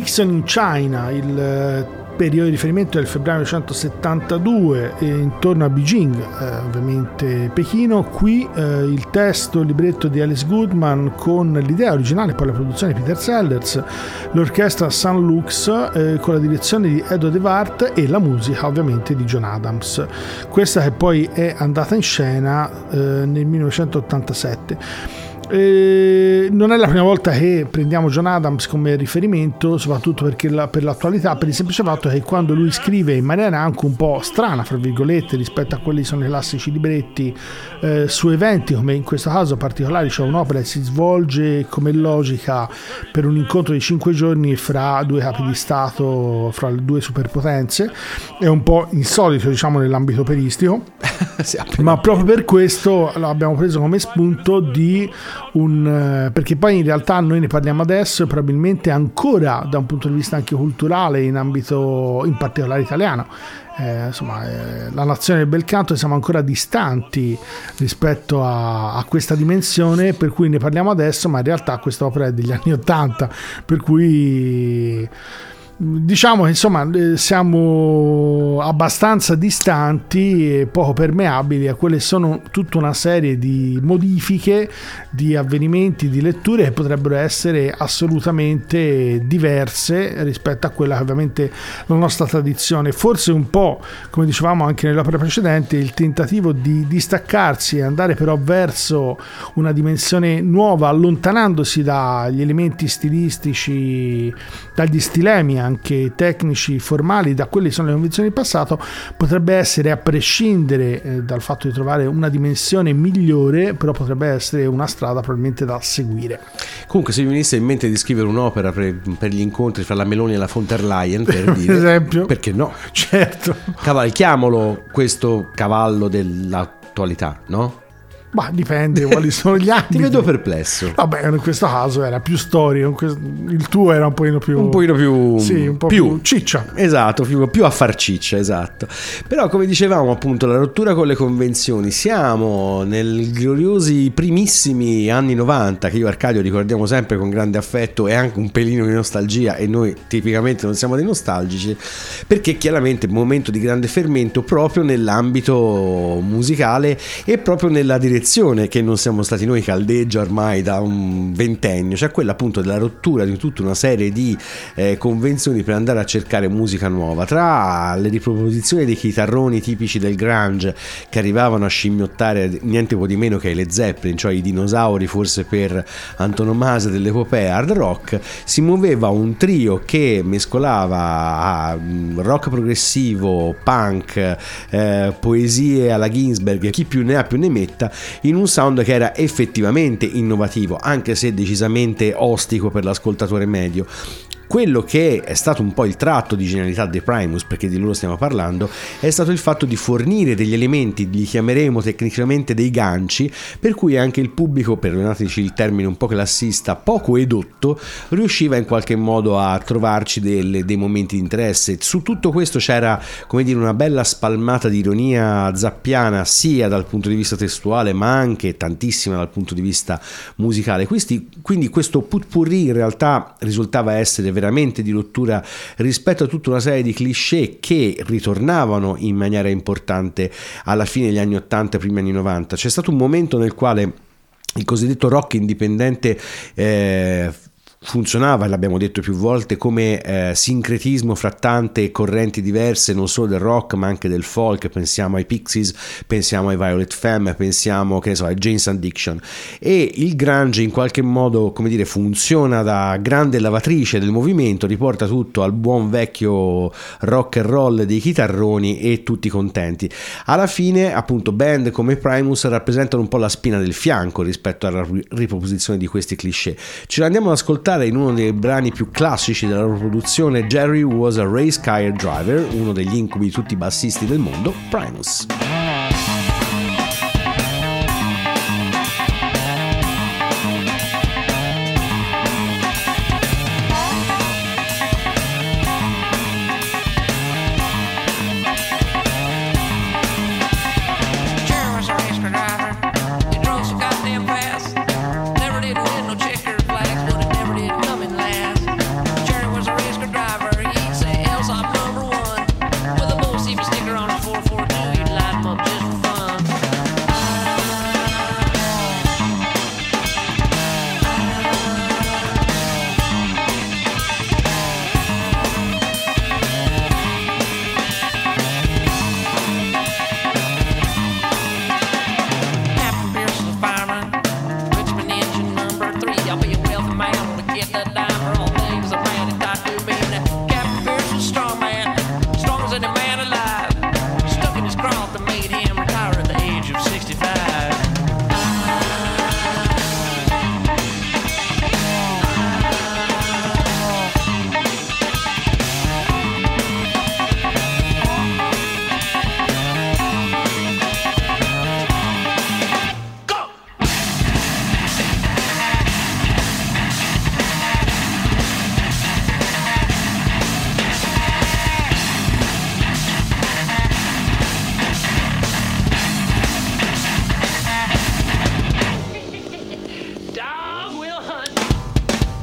Speaker 3: Nixon in China, il eh, periodo di riferimento è il febbraio 1972, e intorno a Beijing, eh, ovviamente Pechino. Qui eh, il testo, il libretto di Alice Goodman con l'idea originale, poi la produzione di Peter Sellers, l'orchestra San Lux eh, con la direzione di Edo De Wart e la musica ovviamente di John Adams. Questa che poi è andata in scena eh, nel 1987. Eh, non è la prima volta che prendiamo John Adams come riferimento, soprattutto perché la- per l'attualità, per il semplice fatto che quando lui scrive in maniera anche un po' strana, fra virgolette, rispetto a quelli che sono i classici libretti, eh, su eventi come in questo caso particolari, cioè un'opera che si svolge come logica per un incontro di cinque giorni fra due capi di Stato, fra le due superpotenze, è un po' insolito diciamo nell'ambito peristico.
Speaker 2: Sì, appena-
Speaker 3: Ma proprio per questo l'abbiamo preso come spunto di un... eh, perché poi in realtà noi ne parliamo adesso e probabilmente ancora da un punto di vista anche culturale in ambito in particolare italiano. Eh, insomma, eh, la nazione del bel canto siamo ancora distanti rispetto a, a questa dimensione, per cui ne parliamo adesso, ma in realtà questa opera è degli anni Ottanta, per cui diciamo che insomma siamo abbastanza distanti e poco permeabili a quelle sono tutta una serie di modifiche di avvenimenti di letture che potrebbero essere assolutamente diverse rispetto a quella che ovviamente la nostra tradizione. Forse un po' come dicevamo anche nell'opera precedente il tentativo di distaccarsi e andare però verso una dimensione nuova allontanandosi dagli elementi stilistici dagli stilemi anche tecnici formali da quelle che sono le convenzioni del passato potrebbe essere a prescindere eh, dal fatto di trovare una dimensione migliore però potrebbe essere una strada probabilmente da seguire
Speaker 2: Comunque, se vi venisse in mente di scrivere un'opera per, per gli incontri fra la Meloni e la von der Leyen, per dire,
Speaker 3: esempio.
Speaker 2: perché no?
Speaker 3: certo
Speaker 2: Cavalchiamolo questo cavallo dell'attualità, no?
Speaker 3: Ma dipende quali sono gli ambiti.
Speaker 2: Ti vedo perplesso.
Speaker 3: Vabbè, in questo caso era più storia, il tuo era un pochino più...
Speaker 2: Un pochino più...
Speaker 3: Sì, un po' più, ciccia.
Speaker 2: Esatto, più, più a far ciccia, esatto. Però come dicevamo appunto, la rottura con le convenzioni, siamo nel gloriosi primissimi anni 90, che io e Arcadio ricordiamo sempre con grande affetto e anche un pelino di nostalgia e noi tipicamente non siamo dei nostalgici, perché chiaramente è un momento di grande fermento proprio nell'ambito musicale e proprio nella direzione che non siamo stati noi caldeggia ormai da un ventennio, cioè quella appunto della rottura di tutta una serie di eh, convenzioni per andare a cercare musica nuova, tra le riproposizioni dei chitarroni tipici del grunge che arrivavano a scimmiottare niente po' di meno che i Led Zeppelin, cioè i dinosauri forse per antonomasia dell'epopea hard rock, si muoveva un trio che mescolava a, mm, rock progressivo, punk, eh, poesie alla Ginsberg chi più ne ha più ne metta in un sound che era effettivamente innovativo, anche se decisamente ostico per l'ascoltatore medio. Quello che è stato un po' il tratto di genialità dei Primus, perché di loro stiamo parlando, è stato il fatto di fornire degli elementi, li chiameremo tecnicamente dei ganci, per cui anche il pubblico, perdonateci il termine un po' classista, poco edotto, riusciva in qualche modo a trovarci delle- dei momenti di interesse. Su tutto questo c'era, come dire, una bella spalmata di ironia zappiana, sia dal punto di vista testuale, ma anche tantissima dal punto di vista musicale. Questi- quindi questo putpurri in realtà risultava essere veramente di rottura rispetto a tutta una serie di cliché che ritornavano in maniera importante alla fine degli anni 80 e primi anni 90. C'è stato un momento nel quale il cosiddetto rock indipendente eh, funzionava, e l'abbiamo detto più volte, come eh, sincretismo fra tante correnti diverse, non solo del rock ma anche del folk, pensiamo ai Pixies, pensiamo ai Violet Femme, pensiamo che ne so, ai Jane's Addiction e il grunge in qualche modo, come dire, funziona da grande lavatrice del movimento, riporta tutto al buon vecchio rock and roll dei chitarroni e tutti contenti. Alla fine, appunto, band come Primus rappresentano un po' la spina del fianco rispetto alla ri- riproposizione di questi cliché. Ce l'andiamo ad ascoltare in uno dei brani più classici della loro produzione, Jerry was a race car driver, uno degli incubi di tutti i bassisti del mondo, Primus.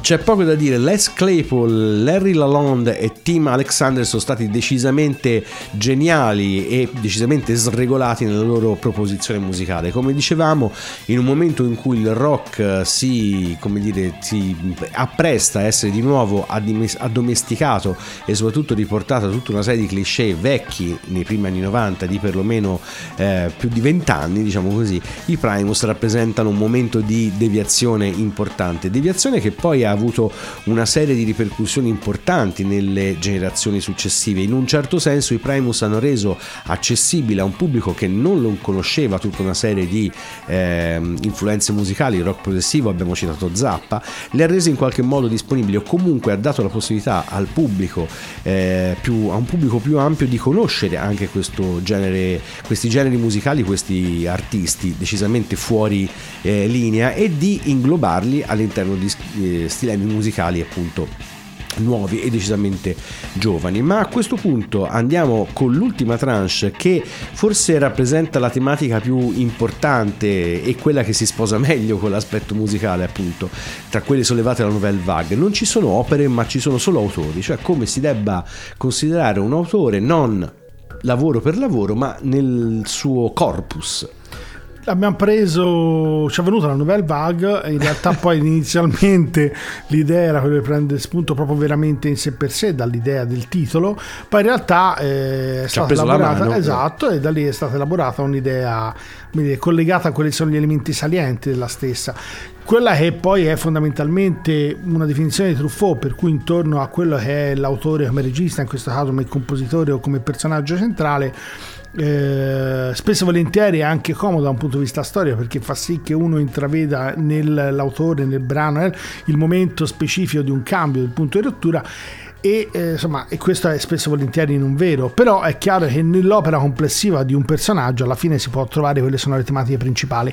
Speaker 2: C'è poco da dire, Les Claypool, Larry Lalonde e Tim Alexander sono stati decisamente geniali e decisamente sregolati nella loro proposizione musicale. Come dicevamo, in un momento in cui il rock si, dire, si appresta a essere di nuovo addomesticato e soprattutto riportato a tutta una serie di cliché vecchi nei primi anni 90 di perlomeno eh, più di 20 anni, diciamo così, i Primus rappresentano un momento di deviazione importante, deviazione che poi ha avuto una serie di ripercussioni importanti nelle generazioni successive. In un certo senso i Primus hanno reso accessibile a un pubblico che non lo conosceva tutta una serie di ehm, influenze musicali, rock progressivo, abbiamo citato Zappa, le ha rese in qualche modo disponibili o comunque ha dato la possibilità al pubblico, eh, più, a un pubblico più ampio di conoscere anche questo genere, questi generi musicali, questi artisti decisamente fuori eh, linea e di inglobarli all'interno di eh, stilemi musicali appunto nuovi e decisamente giovani. Ma a questo punto andiamo con l'ultima tranche che forse rappresenta la tematica più importante e quella che si sposa meglio con l'aspetto musicale appunto tra quelle sollevate dalla Nouvelle Vague non ci sono opere ma ci sono solo autori cioè come si debba considerare un autore non lavoro per lavoro ma nel suo corpus
Speaker 3: Abbiamo preso, ci è venuta la Nouvelle Vague, in realtà poi inizialmente l'idea era quella di prendere spunto proprio veramente in sé per sé dall'idea del titolo, poi in realtà eh, è
Speaker 2: Ci
Speaker 3: stata elaborata,
Speaker 2: mano.
Speaker 3: esatto, e da lì è stata elaborata un'idea dire, collegata a quelli che sono gli elementi salienti della stessa. Quella che poi è fondamentalmente una definizione di Truffaut, per cui intorno a quello che è l'autore come regista, in questo caso come compositore o come personaggio centrale, eh, spesso e volentieri è anche comodo da un punto di vista storico perché fa sì che uno intraveda nell'autore, nel brano, il momento specifico di un cambio, del punto di rottura e, eh, insomma, e questo è spesso e volentieri non vero, però è chiaro che nell'opera complessiva di un personaggio alla fine si può trovare quelle sono le tematiche principali.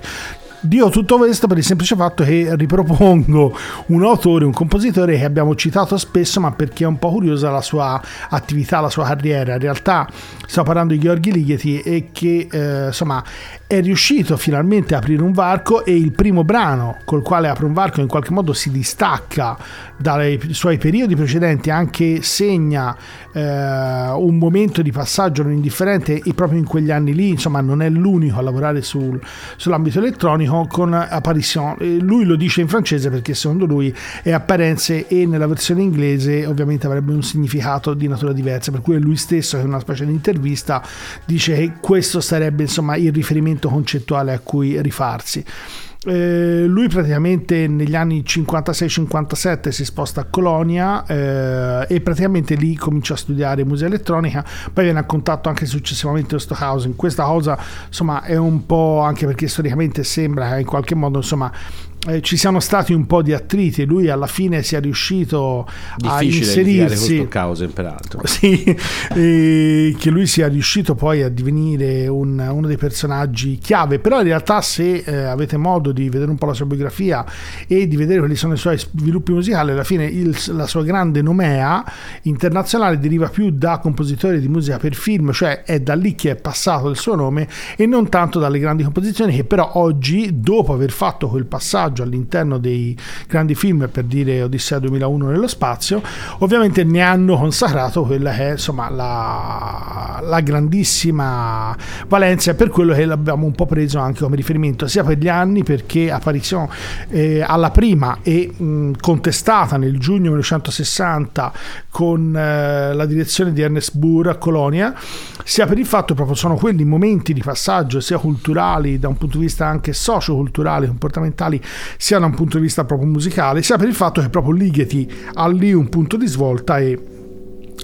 Speaker 3: Dico tutto questo per il semplice fatto che ripropongo un autore, un compositore che abbiamo citato spesso, ma perché è un po' curiosa la sua attività, la sua carriera. In realtà stiamo parlando di Gheorghi Ligeti e che eh, insomma è riuscito finalmente a aprire un varco e il primo brano col quale apre un varco in qualche modo si distacca dai suoi periodi precedenti, anche segna eh, un momento di passaggio non indifferente e proprio in quegli anni lì, insomma non è l'unico a lavorare sul, sull'ambito elettronico con Apparition. Lui lo dice in francese perché secondo lui è apparenze e nella versione inglese ovviamente avrebbe un significato di natura diversa, per cui lui stesso in una specie di intervista dice che questo sarebbe insomma il riferimento concettuale a cui rifarsi. Eh, lui praticamente negli anni 56-57 si sposta a Colonia eh, e praticamente lì comincia a studiare musica elettronica poi viene a contatto anche successivamente con Stockhausen questa cosa insomma è un po' anche perché storicamente sembra in qualche modo insomma eh, ci siano stati un po' di attriti lui alla fine sia riuscito a
Speaker 2: difficile con
Speaker 3: inserirsi.
Speaker 2: Stockhausen peraltro.
Speaker 3: Sì, e che lui sia riuscito poi a divenire un- uno dei personaggi chiave, però in realtà se eh, avete modo di vedere un po' la sua biografia e di vedere quali sono i suoi sviluppi musicali, alla fine il- la sua grande nomea internazionale deriva più da compositore di musica per film, cioè è da lì che è passato il suo nome e non tanto dalle grandi composizioni che però oggi, dopo aver fatto quel passaggio all'interno dei grandi film, per dire Odissea 2001 nello spazio, ovviamente ne hanno consacrato quella che è insomma la, la grandissima valenza e per quello che l'abbiamo un po' preso anche come riferimento sia per gli anni perché Apparition eh, alla prima e mh, contestata nel giugno 1960 con eh, la direzione di Ernest Burr a Colonia. Sia per il fatto proprio sono quelli momenti di passaggio sia culturali da un punto di vista anche socioculturali comportamentali sia da un punto di vista proprio musicale. Sia per il fatto che proprio Ligeti ha lì un punto di svolta e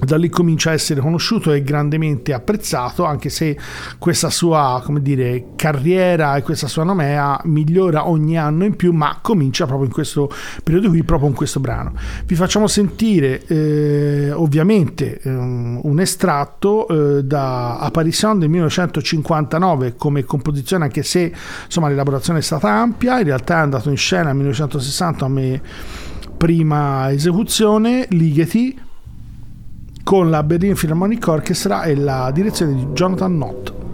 Speaker 3: da lì comincia a essere conosciuto e grandemente apprezzato, anche se questa sua, dire, carriera e questa sua nomea migliora ogni anno in più, ma comincia proprio in questo periodo qui, proprio in questo brano. Vi facciamo sentire eh, ovviamente ehm, un estratto eh, da Apparition del 1959 come composizione, anche se insomma l'elaborazione è stata ampia, in realtà è andato in scena nel 1960 come prima esecuzione, Ligeti con la Berlin Philharmonic Orchestra e la direzione di Jonathan Knott.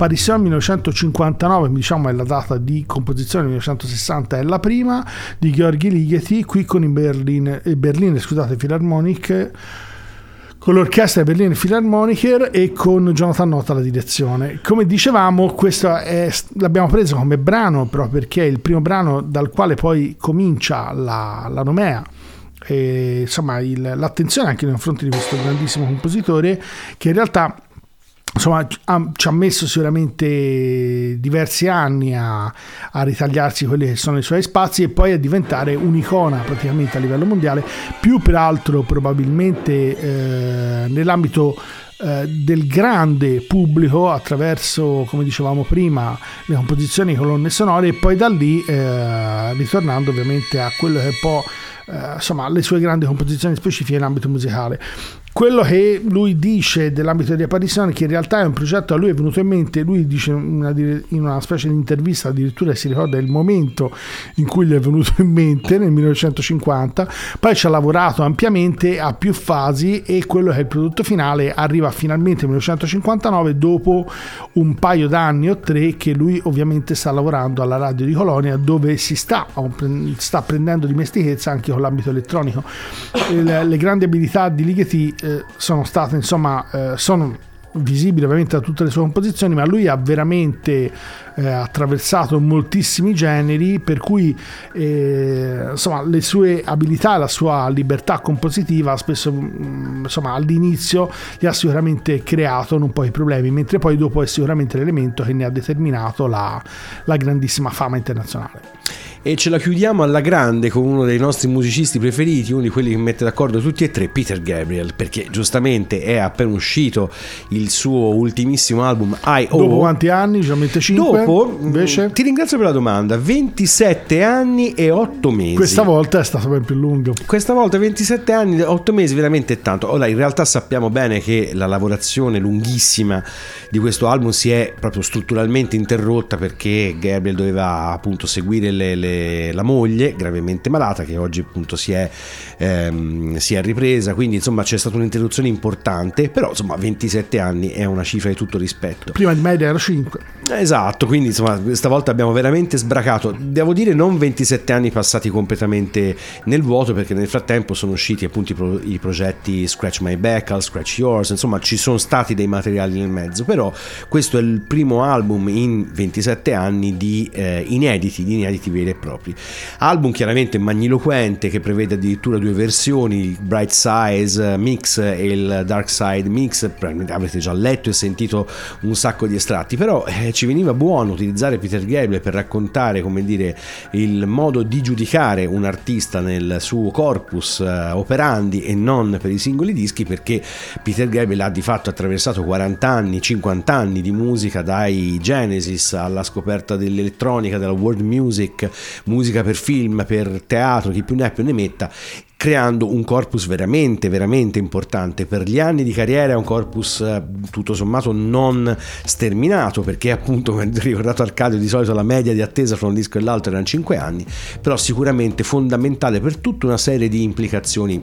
Speaker 3: Apparizione 1959, diciamo è la data di composizione, 1960 è la prima, di Gheorghi Ligeti, qui con i Berlin, eh, Berliner, scusate, Philharmonic con l'orchestra Berliner Philharmoniker e con Jonathan Nota alla direzione. Come dicevamo, questo è, l'abbiamo preso come brano proprio perché è il primo brano dal quale poi comincia la, la nomea. E, insomma, il- l'attenzione anche nei confronti di questo grandissimo compositore che in realtà insomma ha- ci ha messo sicuramente diversi anni a, a ritagliarsi quelli che sono i suoi spazi e poi a diventare un'icona praticamente a livello mondiale più peraltro probabilmente eh, nell'ambito eh, del grande pubblico attraverso come dicevamo prima le composizioni colonne sonore e poi da lì eh, ritornando ovviamente a quello che è un po' eh, insomma le sue grandi composizioni specifiche in ambito musicale quello che lui dice dell'ambito di apparizione che in realtà è un progetto a lui è venuto in mente lui dice una, in una specie di intervista addirittura si ricorda il momento in cui gli è venuto in mente nel 1950 poi ci ha lavorato ampiamente a più fasi e quello che è il prodotto finale arriva finalmente nel 1959 dopo un paio d'anni o tre che lui ovviamente sta lavorando alla radio di Colonia dove si sta, sta prendendo dimestichezza anche con l'ambito elettronico. Le, le grandi abilità di Ligeti eh, sono state insomma eh, sono visibili ovviamente da tutte le sue composizioni ma lui ha veramente eh, attraversato moltissimi generi per cui eh, insomma le sue abilità la sua libertà compositiva spesso mm, insomma all'inizio gli ha sicuramente creato non poi problemi mentre poi dopo è sicuramente l'elemento che ne ha determinato la, la grandissima fama internazionale
Speaker 2: E ce la chiudiamo alla grande con uno dei nostri musicisti preferiti, uno di quelli che mette d'accordo tutti e tre, Peter Gabriel, perché giustamente è appena uscito il suo ultimissimo album I.O.
Speaker 3: dopo quanti anni? Già 5
Speaker 2: Dopo,
Speaker 3: invece
Speaker 2: ti ringrazio per la domanda, 27 anni e 8 mesi.
Speaker 3: questa volta è stato ben più lungo
Speaker 2: Questa volta 27 anni, 8 mesi, veramente è tanto. Ora, in realtà sappiamo bene che la lavorazione lunghissima di questo album si è proprio strutturalmente interrotta perché Gabriel doveva appunto seguire le- le- la moglie gravemente malata che oggi appunto si è, ehm, si è ripresa, quindi insomma c'è stata un'interruzione importante, però insomma 27 anni è una cifra di tutto rispetto.
Speaker 3: prima di media era 5
Speaker 2: Esatto, quindi insomma stavolta abbiamo veramente sbracato. Devo dire non 27 anni passati completamente nel vuoto perché nel frattempo sono usciti appunto i, pro- i progetti Scratch My Back, I'll Scratch Yours, insomma ci sono stati dei materiali nel mezzo, però questo è il primo album in 27 anni di eh, inediti, di inediti veri e propri. Album chiaramente magniloquente che prevede addirittura due versioni, il Bright Size Mix e il Dark Side Mix, avrete già letto e sentito un sacco di estratti, però eh, ci veniva buono utilizzare Peter Gabriel per raccontare, come dire, il modo di giudicare un artista nel suo corpus eh, operandi e non per i singoli dischi, perché Peter Gabriel ha di fatto attraversato 40 anni, 50 anni di musica dai Genesis alla scoperta dell'elettronica, della world music, musica per film, per teatro, chi più ne ha più ne metta creando un corpus veramente veramente importante. Per gli anni di carriera è un corpus eh, tutto sommato non sterminato perché appunto come ricordato Arcadio di solito la media di attesa fra un disco e l'altro erano 5 anni però sicuramente fondamentale per tutta una serie di implicazioni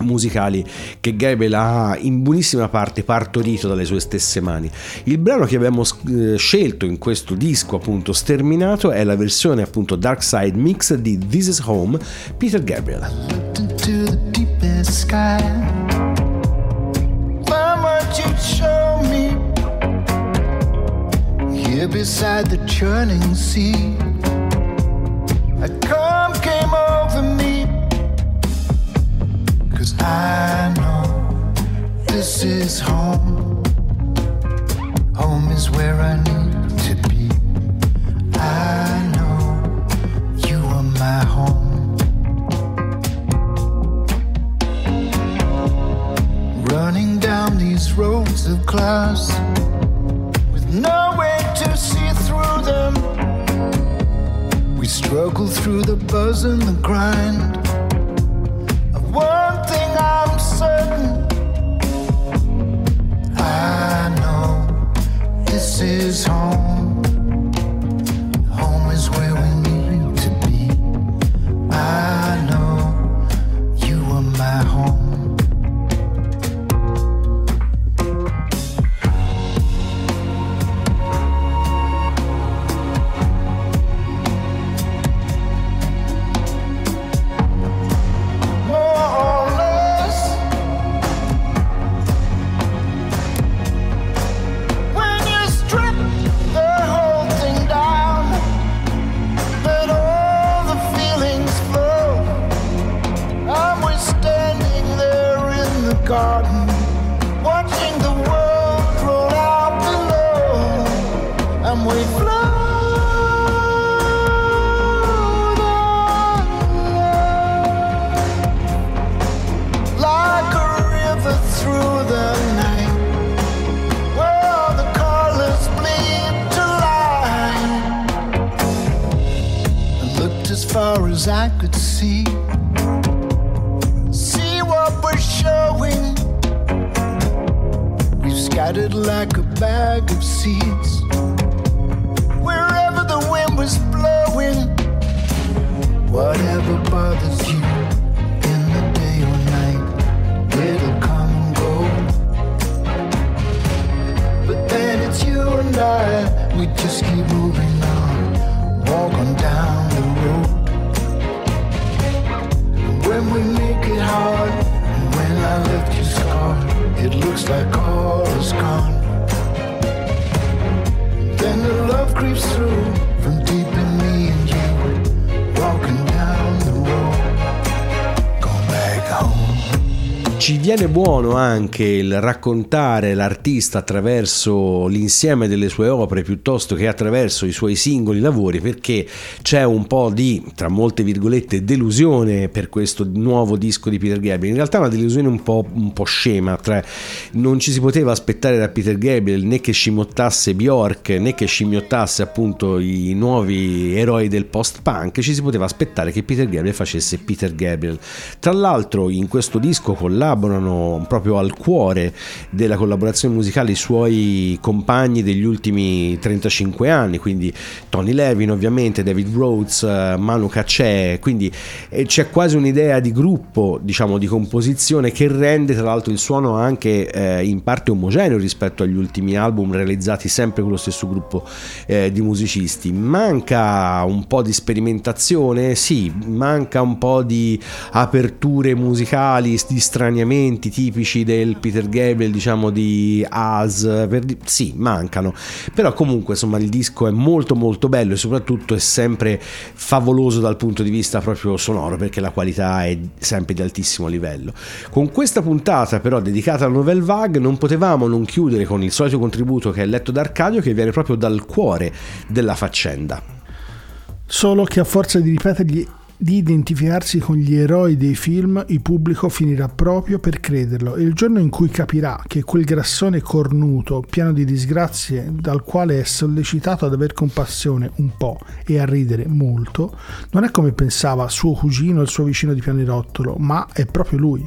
Speaker 2: musicali che Gabriel ha in buonissima parte partorito dalle sue stesse mani. Il brano che abbiamo eh, scelto in questo disco appunto sterminato è la versione appunto Dark Side Mix di This Is Home Peter Gabriel.
Speaker 5: here beside the churning sea. Home. Scattered like a bag of seeds. Wherever the wind was blowing. Whatever bothers you in the day or night, it'll come and go. But then it's you and I, we just keep moving on, walking down the road. And when we make it hard, it looks like all is gone. Then the love creeps through
Speaker 2: Ci viene buono anche il raccontare l'artista attraverso l'insieme delle sue opere piuttosto che attraverso i suoi singoli lavori perché c'è un po' di, tra molte virgolette, delusione per questo nuovo disco di Peter Gabriel. In realtà una delusione un po', un po' scema, tra, non ci si poteva aspettare da Peter Gabriel né che scimmiottasse Bjork né che scimmiottasse appunto i nuovi eroi del post-punk, ci si poteva aspettare che Peter Gabriel facesse Peter Gabriel. Tra l'altro in questo disco collaborano proprio al cuore della collaborazione musicale i suoi compagni degli ultimi 35 anni, quindi Tony Levin ovviamente, David Rhodes, eh, Manu Katché, quindi eh, c'è quasi un'idea di gruppo, diciamo di composizione che rende tra l'altro il suono anche eh, in parte omogeneo rispetto agli ultimi album realizzati sempre con lo stesso gruppo eh, di musicisti. Manca un po' di sperimentazione, sì, manca un po' di aperture musicali, di straniamenti tipici del Peter Gabriel, diciamo di As, per sì, mancano. Però comunque insomma il disco è molto molto bello e soprattutto è sempre favoloso dal punto di vista proprio sonoro perché la qualità è sempre di altissimo livello. Con questa puntata però dedicata alla Nouvelle Vague non potevamo non chiudere con il solito contributo che è letto da Arcadio che viene proprio dal cuore della faccenda.
Speaker 3: Solo che a forza di ripetergli di identificarsi con gli eroi dei film, il pubblico finirà proprio per crederlo e il giorno in cui capirà che quel grassone cornuto, pieno di disgrazie, dal quale è sollecitato ad aver compassione un po' e a ridere molto, non è come pensava suo cugino, il suo vicino di pianerottolo, ma è proprio lui.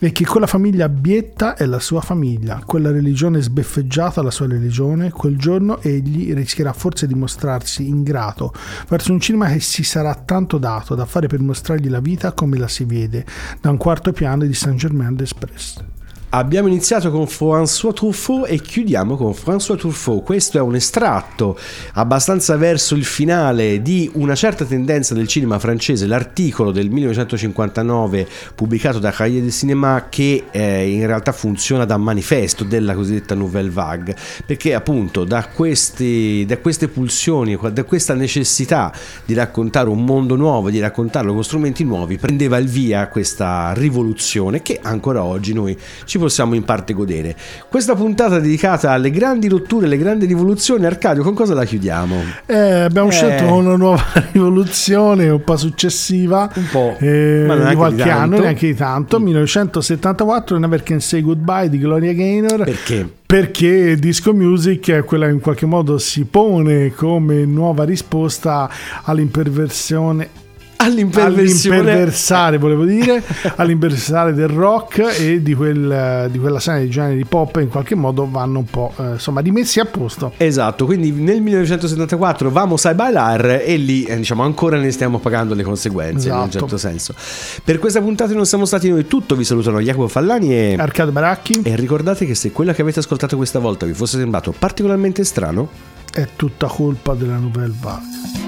Speaker 3: E che quella famiglia abietta è la sua famiglia, quella religione sbeffeggiata la sua religione, quel giorno egli rischierà forse di mostrarsi ingrato verso un cinema che si sarà tanto dato da fare per mostrargli la vita come la si vede da un quarto piano di Saint-Germain-d'Express.
Speaker 2: Abbiamo iniziato con François Truffaut e chiudiamo con François Truffaut. Questo è un estratto abbastanza verso il finale di una certa tendenza del cinema francese, l'articolo del 1959 pubblicato da Cahiers de Cinéma che eh, in realtà funziona da manifesto della cosiddetta Nouvelle Vague, perché appunto da, questi, da queste pulsioni, da questa necessità di raccontare un mondo nuovo, di raccontarlo con strumenti nuovi, prendeva il via questa rivoluzione che ancora oggi noi ci possiamo in parte godere. Questa puntata dedicata alle grandi rotture, alle grandi rivoluzioni, Arcadio, con cosa la chiudiamo?
Speaker 3: Eh, abbiamo
Speaker 2: Eh.
Speaker 3: scelto una nuova rivoluzione un po' successiva
Speaker 2: Un po',
Speaker 3: eh,
Speaker 2: ma
Speaker 3: di qualche
Speaker 2: di
Speaker 3: anno, neanche di tanto, 1974 Never Can Say Goodbye di Gloria Gaynor.
Speaker 2: Perché?
Speaker 3: Perché disco music è quella che in qualche modo si pone come nuova risposta
Speaker 2: All'imperversione.
Speaker 3: All'imperversare volevo dire. All'imperversare del rock e di, quel, di quella serie di generi pop in qualche modo vanno un po' eh, insomma rimessi a posto.
Speaker 2: Esatto, quindi nel 1974 Vamos a bailar e lì eh, diciamo ancora ne stiamo pagando le conseguenze in un
Speaker 3: Esatto.
Speaker 2: certo senso. Per questa puntata non siamo stati noi, tutto vi salutano Jacopo Fallani e,
Speaker 3: Arcade Baracchi.
Speaker 2: E ricordate che se quello che avete ascoltato questa volta vi fosse sembrato particolarmente strano,
Speaker 3: è tutta colpa della Nouvelle Vague